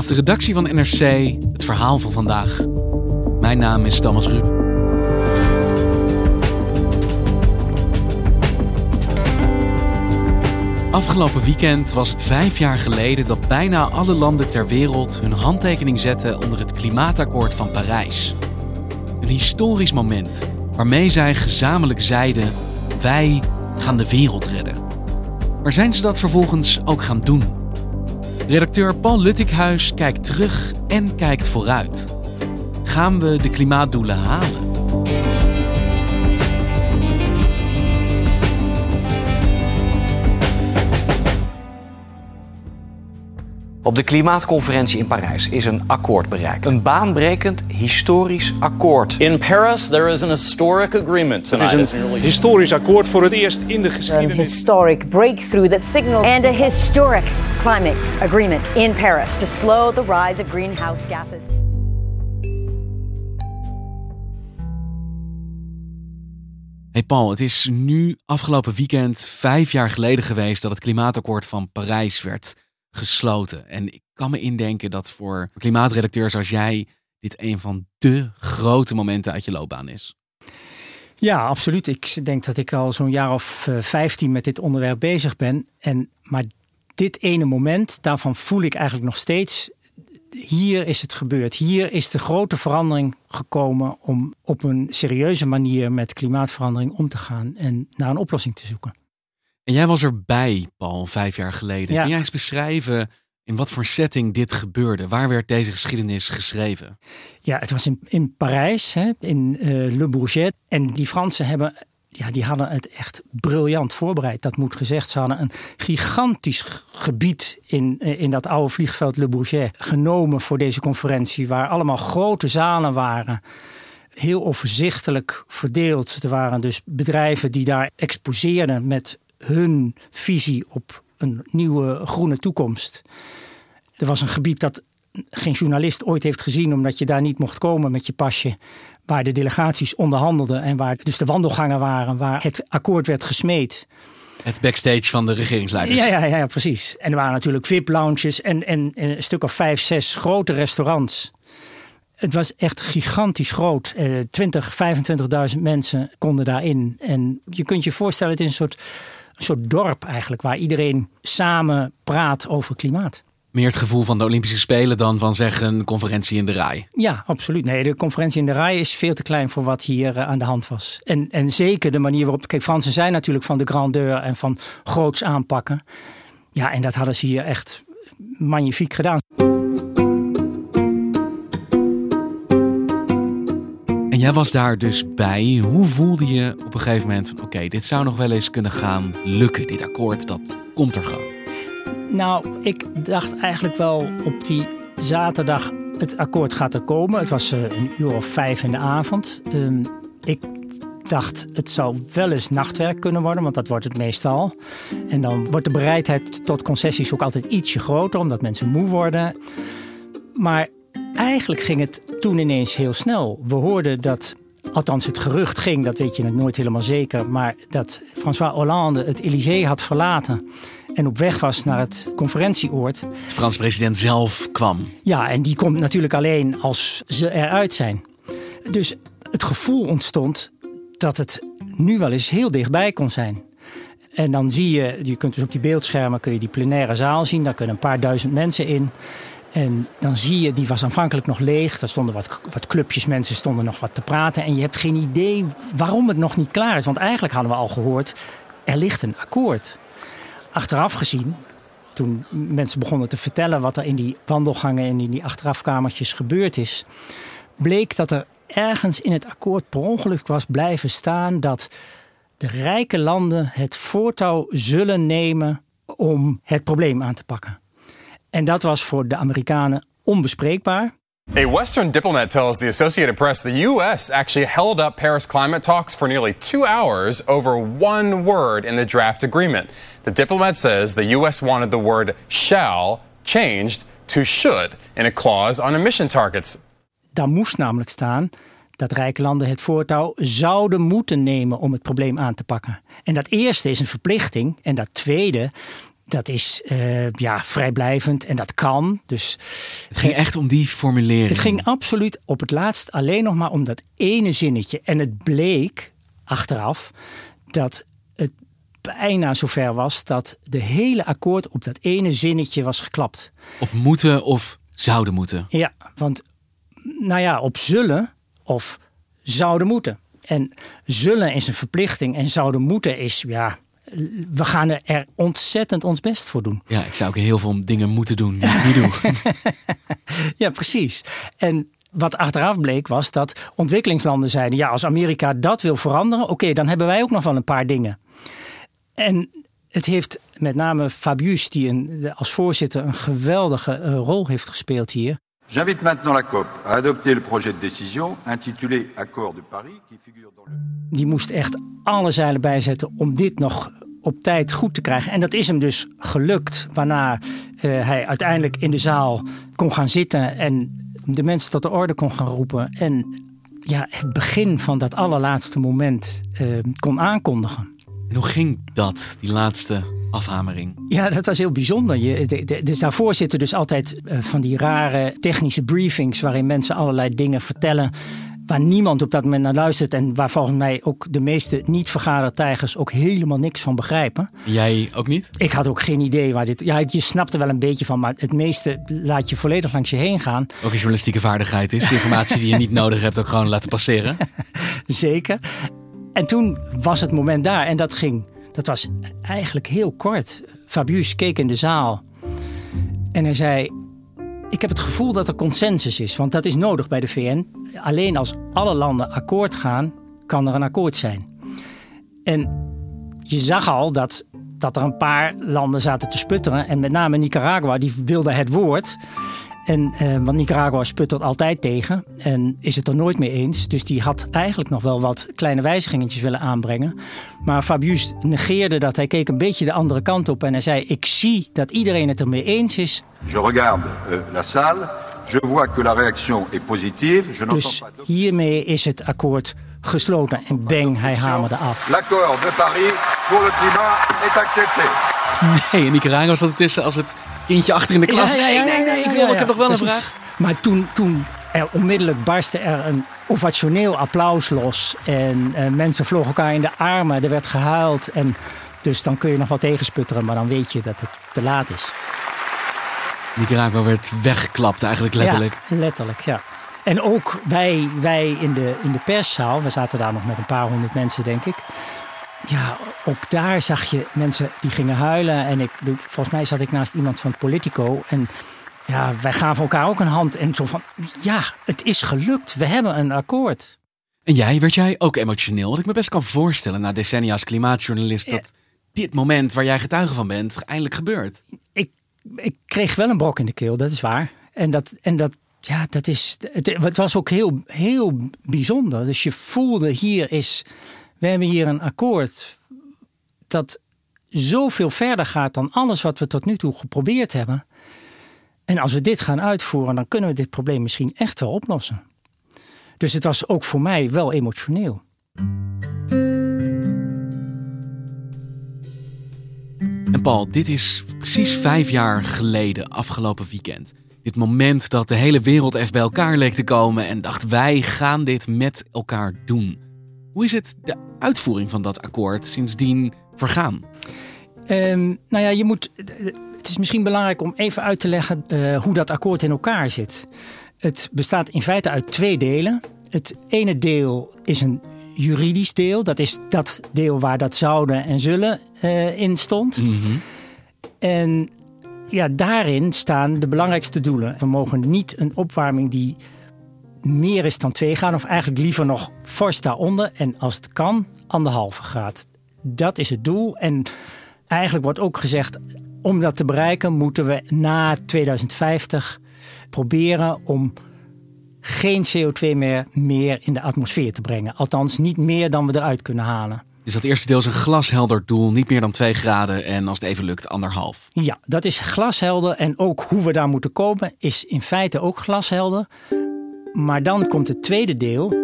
Vanaf de redactie van NRC het verhaal van vandaag. Mijn naam is Thomas Rup. Afgelopen weekend was het vijf jaar geleden dat bijna alle landen ter wereld hun handtekening zetten onder het Klimaatakkoord van Parijs. Een historisch moment waarmee zij gezamenlijk zeiden: wij gaan de wereld redden. Maar zijn ze dat vervolgens ook gaan doen? Redacteur Paul Luttikhuis kijkt terug en kijkt vooruit. Gaan we de klimaatdoelen halen? Op de klimaatconferentie in Parijs is een akkoord bereikt. Een baanbrekend historisch akkoord. In Paris there is an historic agreement. Het is een historisch akkoord voor het eerst in de geschiedenis. An historic breakthrough that signals and a historic climate agreement in Paris to slow the rise of greenhouse gases. Hey Paul, het is nu afgelopen weekend vijf jaar geleden geweest dat het klimaatakkoord van Parijs werd gesloten. En ik kan me indenken dat voor klimaatredacteurs als jij dit een van de grote momenten uit je loopbaan is. Ja, absoluut. Ik denk dat ik al zo'n jaar of eh, vijftien met dit onderwerp bezig ben. En, maar dit ene moment, daarvan voel ik eigenlijk nog steeds. Hier is het gebeurd. Hier is de grote verandering gekomen om op een serieuze manier met klimaatverandering om te gaan en naar een oplossing te zoeken. En jij was erbij, Paul, vijf jaar geleden. Ja. Kun jij eens beschrijven in wat voor setting dit gebeurde? Waar werd deze geschiedenis geschreven? Ja, het was in, in Parijs, hè, in uh, Le Bourget. En die Fransen hebben ja, die hadden het echt briljant voorbereid. Dat moet gezegd. Ze hadden een gigantisch gebied in, eh, in dat oude vliegveld Le Bourget genomen voor deze conferentie. Waar allemaal grote zalen waren. Heel overzichtelijk verdeeld. Er waren dus bedrijven die daar exposeerden met hun visie op een nieuwe groene toekomst. Er was een gebied dat geen journalist ooit heeft gezien, omdat je daar niet mocht komen met je pasje. Waar de delegaties onderhandelden en waar dus de wandelgangen waren, waar het akkoord werd gesmeed. Het backstage van de regeringsleiders. Ja, ja, ja precies. En er waren natuurlijk VIP-lounges en, en, en, een stuk of vijf, zes grote restaurants. Het was echt gigantisch groot. Eh, 20, 25.000 mensen konden daarin. En je kunt je voorstellen, het is een soort soort dorp eigenlijk, waar iedereen samen praat over klimaat. Meer het gevoel van de Olympische Spelen dan van zeggen een conferentie in de rij. Ja, absoluut. Nee, de conferentie in de rij is veel te klein voor wat hier eh, aan de hand was. En, en zeker de manier waarop. Kijk, Fransen zijn natuurlijk van de grandeur en van groots aanpakken. Ja, en dat hadden ze hier echt magnifiek gedaan. Was daar dus bij. Hoe voelde je op een gegeven moment van oké, dit zou nog wel eens kunnen gaan lukken. Dit akkoord, dat komt er gewoon. Nou, ik dacht eigenlijk wel op die zaterdag het akkoord gaat er komen. Het was uh, een uur of vijf in de avond. Uh, ik dacht het zou wel eens nachtwerk kunnen worden, want dat wordt het meestal. En dan wordt de bereidheid tot concessies ook altijd ietsje groter, omdat mensen moe worden. Maar eigenlijk ging het toen ineens heel snel. We hoorden dat, althans het gerucht ging, dat weet je nooit helemaal zeker, maar dat François Hollande het Elysée had verlaten en op weg was naar het conferentieoord. De Franse president zelf kwam. Ja, en die komt natuurlijk alleen als ze eruit zijn. Dus het gevoel ontstond dat het nu wel eens heel dichtbij kon zijn. En dan zie je, je kunt dus op die beeldschermen kun je die plenaire zaal zien, daar kunnen een paar duizend mensen in. En dan zie je, die was aanvankelijk nog leeg. Er stonden wat, wat clubjes, mensen stonden nog wat te praten. En je hebt geen idee waarom het nog niet klaar is. Want eigenlijk hadden we al gehoord, er ligt een akkoord. Achteraf gezien, toen mensen begonnen te vertellen wat er in die wandelgangen en in die achterafkamertjes gebeurd is, bleek dat er ergens in het akkoord per ongeluk was blijven staan dat de rijke landen het voortouw zullen nemen om het probleem aan te pakken. En dat was voor de Amerikanen onbespreekbaar. A Western diplomat tells the Associated Press the U.S. actually held up Paris climate talks for nearly two hours over one word in the draft agreement. The diplomat says the U.S. wanted the word shall changed to should in a clause on emission targets. Daar moest namelijk staan dat rijke landen het voortouw zouden moeten nemen om het probleem aan te pakken. En dat eerste is een verplichting en dat tweede dat is uh, ja, vrijblijvend en dat kan. Dus het ging echt om die formulering. Het ging absoluut op het laatst alleen nog maar om dat ene zinnetje. En het bleek achteraf dat het bijna zover was dat de hele akkoord op dat ene zinnetje was geklapt. Op moeten of zouden moeten. Ja, want nou ja, op zullen of zouden moeten. En zullen is een verplichting en zouden moeten is, ja, we gaan er ontzettend ons best voor doen. Ja, ik zou ook heel veel dingen moeten doen, niet, niet doen. ja, precies. En wat achteraf bleek was dat ontwikkelingslanden zeiden: ja, als Amerika dat wil veranderen, oké, dan hebben wij ook nog wel een paar dingen. En het heeft met name Fabius, die een, als voorzitter een geweldige uh, rol heeft gespeeld hier. J'invite maintenant la COP à adopter le projet de décision intitulé Accord de Paris, qui figure dans le. Die moest echt alle zeilen bijzetten om dit nog op tijd goed te krijgen. En dat is hem dus gelukt, waarna uh, hij uiteindelijk in de zaal kon gaan zitten en de mensen tot de orde kon gaan roepen. En ja, het begin van dat allerlaatste moment uh, kon aankondigen. En hoe ging dat, die laatste afhamering? Ja, dat was heel bijzonder. Je, de, de, dus daarvoor zitten dus altijd uh, van die rare technische briefings... waarin mensen allerlei dingen vertellen waar niemand op dat moment naar luistert... en waar volgens mij ook de meeste niet-vergadertijgers ook helemaal niks van begrijpen. Jij ook niet? Ik had ook geen idee waar dit... Ja, je snapt er wel een beetje van, maar het meeste laat je volledig langs je heen gaan. Ook een journalistieke vaardigheid is. De informatie die je niet nodig hebt ook gewoon laten passeren. Zeker. En toen was het moment daar en dat ging... Dat was eigenlijk heel kort. Fabius keek in de zaal en hij zei: Ik heb het gevoel dat er consensus is, want dat is nodig bij de VN. Alleen als alle landen akkoord gaan, kan er een akkoord zijn. En je zag al dat, dat er een paar landen zaten te sputteren. En met name Nicaragua, die wilde het woord. En, eh, want Nicaragua sputtert altijd tegen en is het er nooit mee eens. Dus die had eigenlijk nog wel wat kleine wijzigingetjes willen aanbrengen. Maar Fabius negeerde dat. Hij keek een beetje de andere kant op en hij zei: Ik zie dat iedereen het ermee eens is. Je regarde uh, la salle. Je vois que la réaction est positive. Je dus hiermee is het akkoord gesloten. En bang, hij hamerde af. L'accord de Paris pour le climat est accepté. Nee, in Nicaragua zat het tussen als het kindje achter in de klas. Ja, ja, nee, nee, nee, ik wil, ik heb nog wel een vraag. Maar toen, toen er onmiddellijk barstte er een ovationeel applaus los. En uh, mensen vlogen elkaar in de armen. Er werd gehuild. En dus dan kun je nog wel tegensputteren, maar dan weet je dat het te laat is. Nicaragua werd weggeklapt, eigenlijk letterlijk. Ja, letterlijk, ja. En ook wij, wij in, de, in de perszaal, we zaten daar nog met een paar honderd mensen, denk ik. Ja, ook daar zag je mensen die gingen huilen. En ik, volgens mij zat ik naast iemand van Politico. En ja, wij gaven elkaar ook een hand. En zo van, ja, het is gelukt. We hebben een akkoord. En jij, werd jij ook emotioneel? Wat ik me best kan voorstellen na decennia als klimaatjournalist... dat dit moment waar jij getuige van bent, eindelijk gebeurt. Ik, ik kreeg wel een brok in de keel, dat is waar. En dat, en dat, ja, dat is, het, het was ook heel, heel bijzonder. Dus je voelde, hier is we hebben hier een akkoord dat zoveel verder gaat dan alles wat we tot nu toe geprobeerd hebben. En als we dit gaan uitvoeren, dan kunnen we dit probleem misschien echt wel oplossen. Dus het was ook voor mij wel emotioneel. En Paul, dit is precies vijf jaar geleden, afgelopen weekend. Dit moment dat de hele wereld even bij elkaar leek te komen en dacht: wij gaan dit met elkaar doen. Hoe is het de uitvoering van dat akkoord sindsdien vergaan? Um, nou ja, je moet. Het is misschien belangrijk om even uit te leggen uh, hoe dat akkoord in elkaar zit. Het bestaat in feite uit twee delen. Het ene deel is een juridisch deel. Dat is dat deel waar dat zouden en zullen uh, in stond. Mm -hmm. En ja, daarin staan de belangrijkste doelen. We mogen niet een opwarming die meer is dan 2 graden, of eigenlijk liever nog fors daaronder. En als het kan, anderhalve graad. Dat is het doel. En eigenlijk wordt ook gezegd, om dat te bereiken moeten we na 2050 proberen om geen CO2 meer, meer in de atmosfeer te brengen. Althans, niet meer dan we eruit kunnen halen. Dus dat eerste deel is een glashelder doel, niet meer dan 2 graden en als het even lukt, anderhalf. Ja, dat is glashelder en ook hoe we daar moeten komen is in feite ook glashelder. Maar dan komt het tweede deel.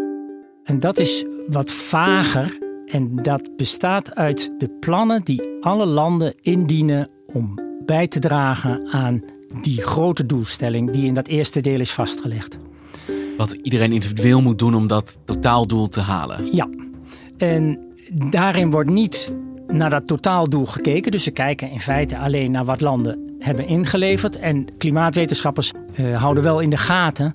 En dat is wat vager. En dat bestaat uit de plannen die alle landen indienen om bij te dragen aan die grote doelstelling die in dat eerste deel is vastgelegd. Wat iedereen individueel moet doen om dat totaaldoel te halen. Ja, en daarin wordt niet naar dat totaaldoel gekeken. Dus ze kijken in feite alleen naar wat landen hebben ingeleverd. En klimaatwetenschappers uh, houden wel in de gaten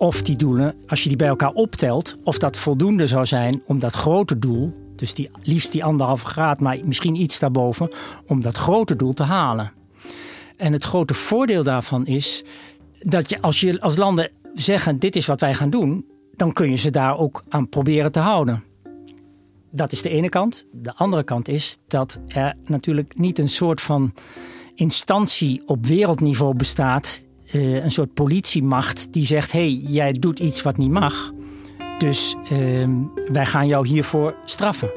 of die doelen, als je die bij elkaar optelt, of dat voldoende zou zijn om dat grote doel, dus die, liefst die anderhalve graad, maar misschien iets daarboven, om dat grote doel te halen. En het grote voordeel daarvan is dat je als, je als landen zeggen: dit is wat wij gaan doen, dan kun je ze daar ook aan proberen te houden. Dat is de ene kant. De andere kant is dat er natuurlijk niet een soort van instantie op wereldniveau bestaat. Uh, een soort politiemacht die zegt: hé, hey, jij doet iets wat niet mag. Dus uh, wij gaan jou hiervoor straffen.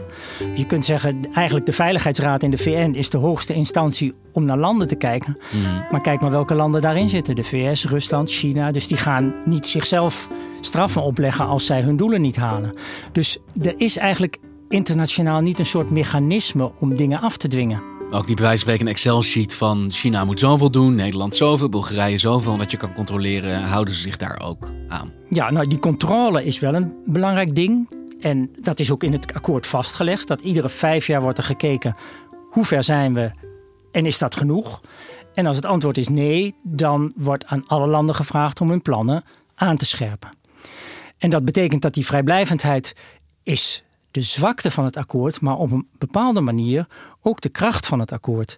Je kunt zeggen, eigenlijk de Veiligheidsraad in de VN is de hoogste instantie om naar landen te kijken. Mm. Maar kijk maar welke landen daarin zitten. De VS, Rusland, China. Dus die gaan niet zichzelf straffen opleggen als zij hun doelen niet halen. Dus er is eigenlijk internationaal niet een soort mechanisme om dingen af te dwingen. Ook niet bij wijze van spreken een Excel-sheet van China moet zoveel doen, Nederland zoveel, Bulgarije zoveel. Omdat je kan controleren, houden ze zich daar ook aan? Ja, nou die controle is wel een belangrijk ding. En dat is ook in het akkoord vastgelegd. Dat iedere vijf jaar wordt er gekeken hoe ver zijn we en is dat genoeg? En als het antwoord is nee, dan wordt aan alle landen gevraagd om hun plannen aan te scherpen. En dat betekent dat die vrijblijvendheid is de zwakte van het akkoord, maar op een bepaalde manier ook de kracht van het akkoord.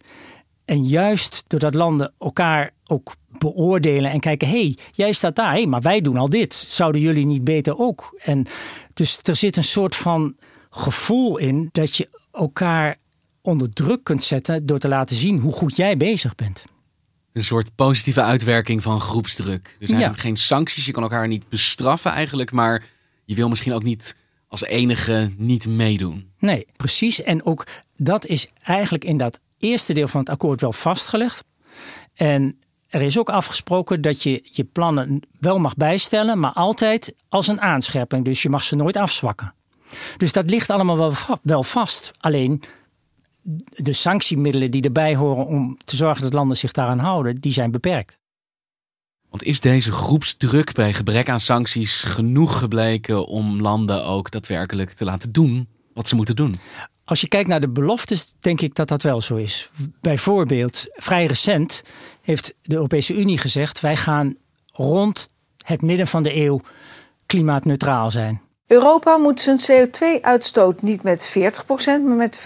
En juist doordat landen elkaar ook beoordelen en kijken: hé, hey, jij staat daar, hey, maar wij doen al dit. Zouden jullie niet beter ook? En dus er zit een soort van gevoel in dat je elkaar onder druk kunt zetten door te laten zien hoe goed jij bezig bent. Een soort positieve uitwerking van groepsdruk. Er zijn ja. geen sancties, je kan elkaar niet bestraffen eigenlijk, maar je wil misschien ook niet als enige niet meedoen. Nee, precies. En ook dat is eigenlijk in dat eerste deel van het akkoord wel vastgelegd. En er is ook afgesproken dat je je plannen wel mag bijstellen, maar altijd als een aanscherping. Dus je mag ze nooit afzwakken. Dus dat ligt allemaal wel, wel vast. Alleen de sanctiemiddelen die erbij horen om te zorgen dat landen zich daaraan houden, die zijn beperkt. Want is deze groepsdruk bij gebrek aan sancties genoeg gebleken om landen ook daadwerkelijk te laten doen wat ze moeten doen? Als je kijkt naar de beloftes, denk ik dat dat wel zo is. Bijvoorbeeld, vrij recent heeft de Europese Unie gezegd: wij gaan rond het midden van de eeuw klimaatneutraal zijn. Europa moet zijn CO2-uitstoot niet met 40%, maar met 55%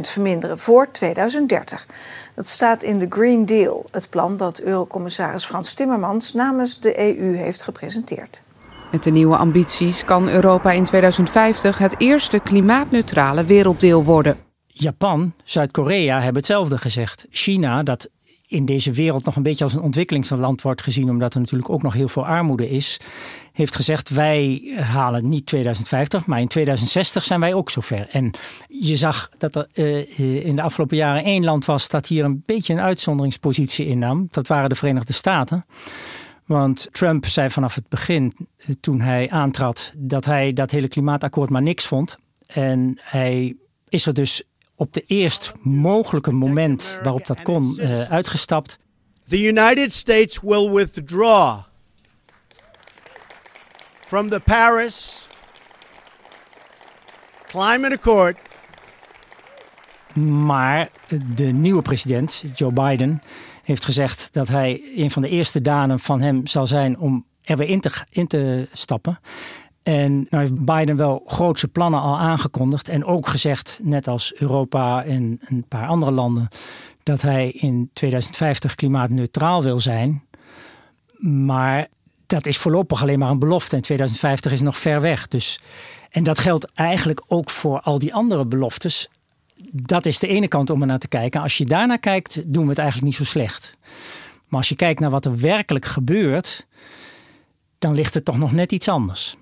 verminderen voor 2030. Dat staat in de Green Deal, het plan dat Eurocommissaris Frans Timmermans namens de EU heeft gepresenteerd. Met de nieuwe ambities kan Europa in 2050 het eerste klimaatneutrale werelddeel worden. Japan, Zuid-Korea hebben hetzelfde gezegd. China, dat in deze wereld nog een beetje als een ontwikkelingsland wordt gezien, omdat er natuurlijk ook nog heel veel armoede is, heeft gezegd: wij halen niet 2050, maar in 2060 zijn wij ook zover. En je zag dat er uh, in de afgelopen jaren één land was dat hier een beetje een uitzonderingspositie innam. Dat waren de Verenigde Staten. Want Trump zei vanaf het begin, eh, toen hij aantrad, dat hij dat hele klimaatakkoord maar niks vond. En hij is er dus op de eerst mogelijke moment waarop dat kon uh, uitgestapt. The United States will withdraw from the Paris Climate Accord. Maar de nieuwe president, Joe Biden, heeft gezegd dat hij een van de eerste daden van hem zal zijn om er weer in te, in te stappen. En nou heeft Biden wel grootse plannen al aangekondigd. En ook gezegd, net als Europa en een paar andere landen, dat hij in 2050 klimaatneutraal wil zijn. Maar dat is voorlopig alleen maar een belofte. En 2050 is nog ver weg. Dus, en dat geldt eigenlijk ook voor al die andere beloftes. Dat is de ene kant om er naar te kijken. Als je daarnaar kijkt, doen we het eigenlijk niet zo slecht. Maar als je kijkt naar wat er werkelijk gebeurt, dan ligt het toch nog net iets anders.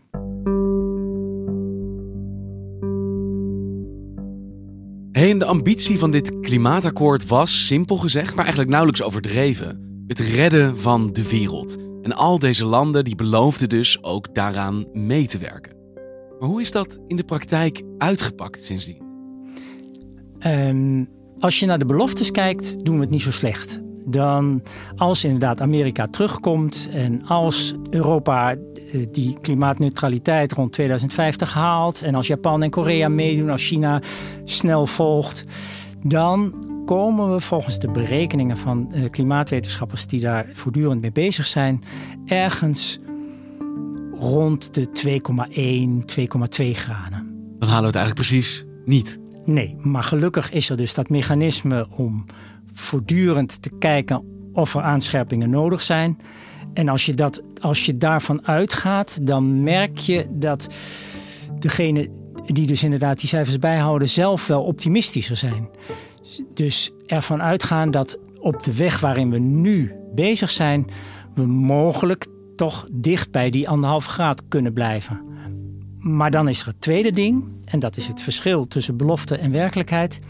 Hey, de ambitie van dit klimaatakkoord was, simpel gezegd, maar eigenlijk nauwelijks overdreven. Het redden van de wereld. En al deze landen die beloofden dus ook daaraan mee te werken. Maar hoe is dat in de praktijk uitgepakt sindsdien? Um, als je naar de beloftes kijkt, doen we het niet zo slecht. Dan als inderdaad Amerika terugkomt en als Europa eh, die klimaatneutraliteit rond 2050 haalt en als Japan en Korea meedoen, als China snel volgt, dan komen we volgens de berekeningen van eh, klimaatwetenschappers die daar voortdurend mee bezig zijn, ergens rond de 2,1, 2,2 graden. Dan halen we het eigenlijk precies niet. Nee, maar gelukkig is er dus dat mechanisme om voortdurend te kijken of er aanscherpingen nodig zijn. En als je, dat, als je daarvan uitgaat, dan merk je dat degene die dus inderdaad die cijfers bijhouden, zelf wel optimistischer zijn. Dus ervan uitgaan dat op de weg waarin we nu bezig zijn, we mogelijk toch dicht bij die anderhalve graad kunnen blijven. Maar dan is er het tweede ding, en dat is het verschil tussen belofte en werkelijkheid.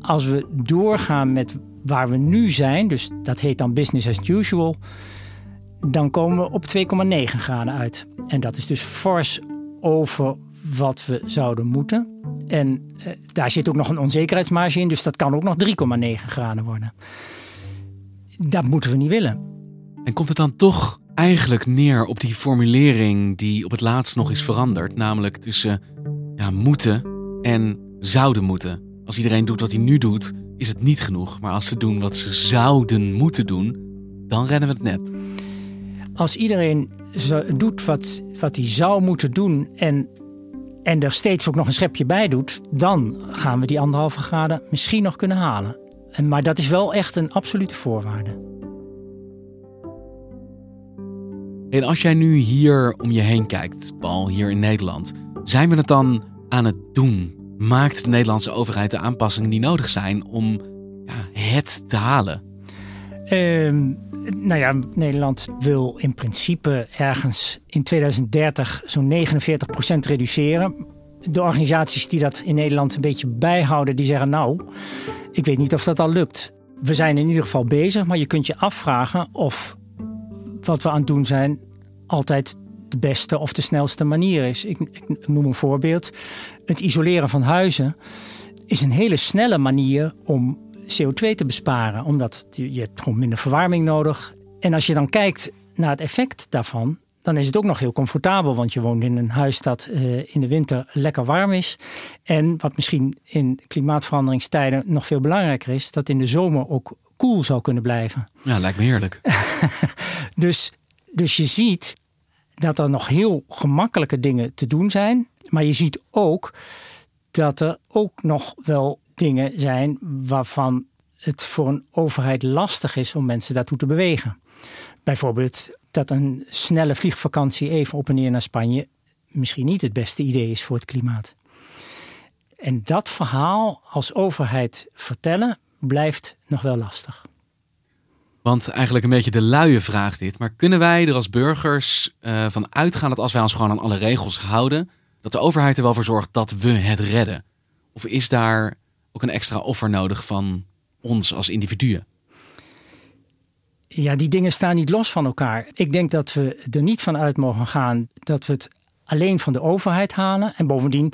Als we doorgaan met waar we nu zijn, dus dat heet dan business as usual, dan komen we op 2,9 graden uit. En dat is dus fors over wat we zouden moeten. En eh, daar zit ook nog een onzekerheidsmarge in, dus dat kan ook nog 3,9 graden worden. Dat moeten we niet willen. En komt het dan toch eigenlijk neer op die formulering die op het laatst nog is veranderd, namelijk tussen ja, moeten en zouden moeten. Als iedereen doet wat hij nu doet, is het niet genoeg. Maar als ze doen wat ze zouden moeten doen, dan rennen we het net. Als iedereen doet wat, wat hij zou moeten doen en, en er steeds ook nog een schepje bij doet, dan gaan we die anderhalve graden misschien nog kunnen halen. En, maar dat is wel echt een absolute voorwaarde. En als jij nu hier om je heen kijkt, Paul, hier in Nederland, zijn we het dan aan het doen? Maakt de Nederlandse overheid de aanpassingen die nodig zijn om ja, het te halen? Uh, nou ja, Nederland wil in principe ergens in 2030 zo'n 49% reduceren. De organisaties die dat in Nederland een beetje bijhouden, die zeggen nou, ik weet niet of dat al lukt. We zijn in ieder geval bezig, maar je kunt je afvragen of wat we aan het doen zijn altijd de beste of de snelste manier is. Ik, ik, noem een voorbeeld. Het isoleren van huizen is een hele snelle manier om CO2 te besparen. Omdat je hebt gewoon minder verwarming nodig. En als je dan kijkt naar het effect daarvan, dan is het ook nog heel comfortabel. Want je woont in een huis dat uh, in de winter lekker warm is. En wat misschien in klimaatveranderingstijden nog veel belangrijker is, dat in de zomer ook koel zou kunnen blijven. Ja, lijkt me heerlijk. dus, dus je ziet dat er nog heel gemakkelijke dingen te doen zijn. Maar je ziet ook dat er ook nog wel dingen zijn waarvan het voor een overheid lastig is om mensen daartoe te bewegen. Bijvoorbeeld dat een snelle vliegvakantie even op en neer naar Spanje misschien niet het beste idee is voor het klimaat. En dat verhaal als overheid vertellen blijft nog wel lastig. Want eigenlijk een beetje de luie vraag dit. Maar kunnen wij er als burgers uh, van uitgaan dat als wij ons gewoon aan alle regels houden, dat de overheid er wel voor zorgt dat we het redden? Of is daar ook een extra offer nodig van ons als individuen? Ja, die dingen staan niet los van elkaar. Ik denk dat we er niet van uit mogen gaan dat we het alleen van de overheid halen. En bovendien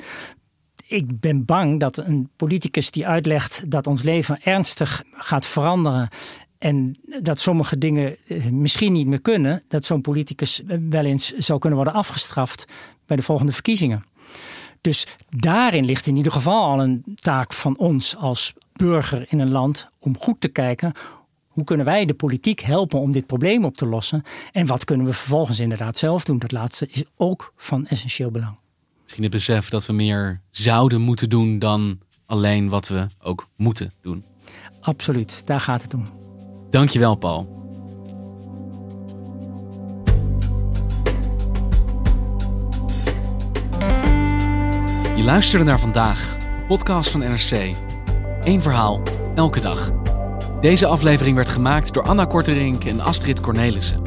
ik ben bang dat een politicus die uitlegt dat ons leven ernstig gaat veranderen en dat sommige dingen eh, misschien niet meer kunnen, dat zo'n politicus wel eens zou kunnen worden afgestraft bij de volgende verkiezingen. Dus daarin ligt in ieder geval al een taak van ons als burger in een land om goed te kijken hoe kunnen wij de politiek helpen om dit probleem op te lossen en wat kunnen we vervolgens inderdaad zelf doen. Dat laatste is ook van essentieel belang. Misschien het besef dat we meer zouden moeten doen dan alleen wat we ook moeten doen. Absoluut, daar gaat het om. Dankjewel, Paul. Je luisterde naar vandaag, podcast van NRC. Eén verhaal, elke dag. Deze aflevering werd gemaakt door Anna Korterink en Astrid Cornelissen.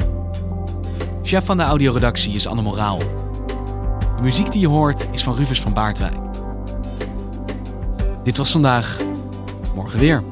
Chef van de audioredactie is Anne Moraal. De muziek die je hoort is van Rufus van Baartwijk. Dit was vandaag, morgen weer.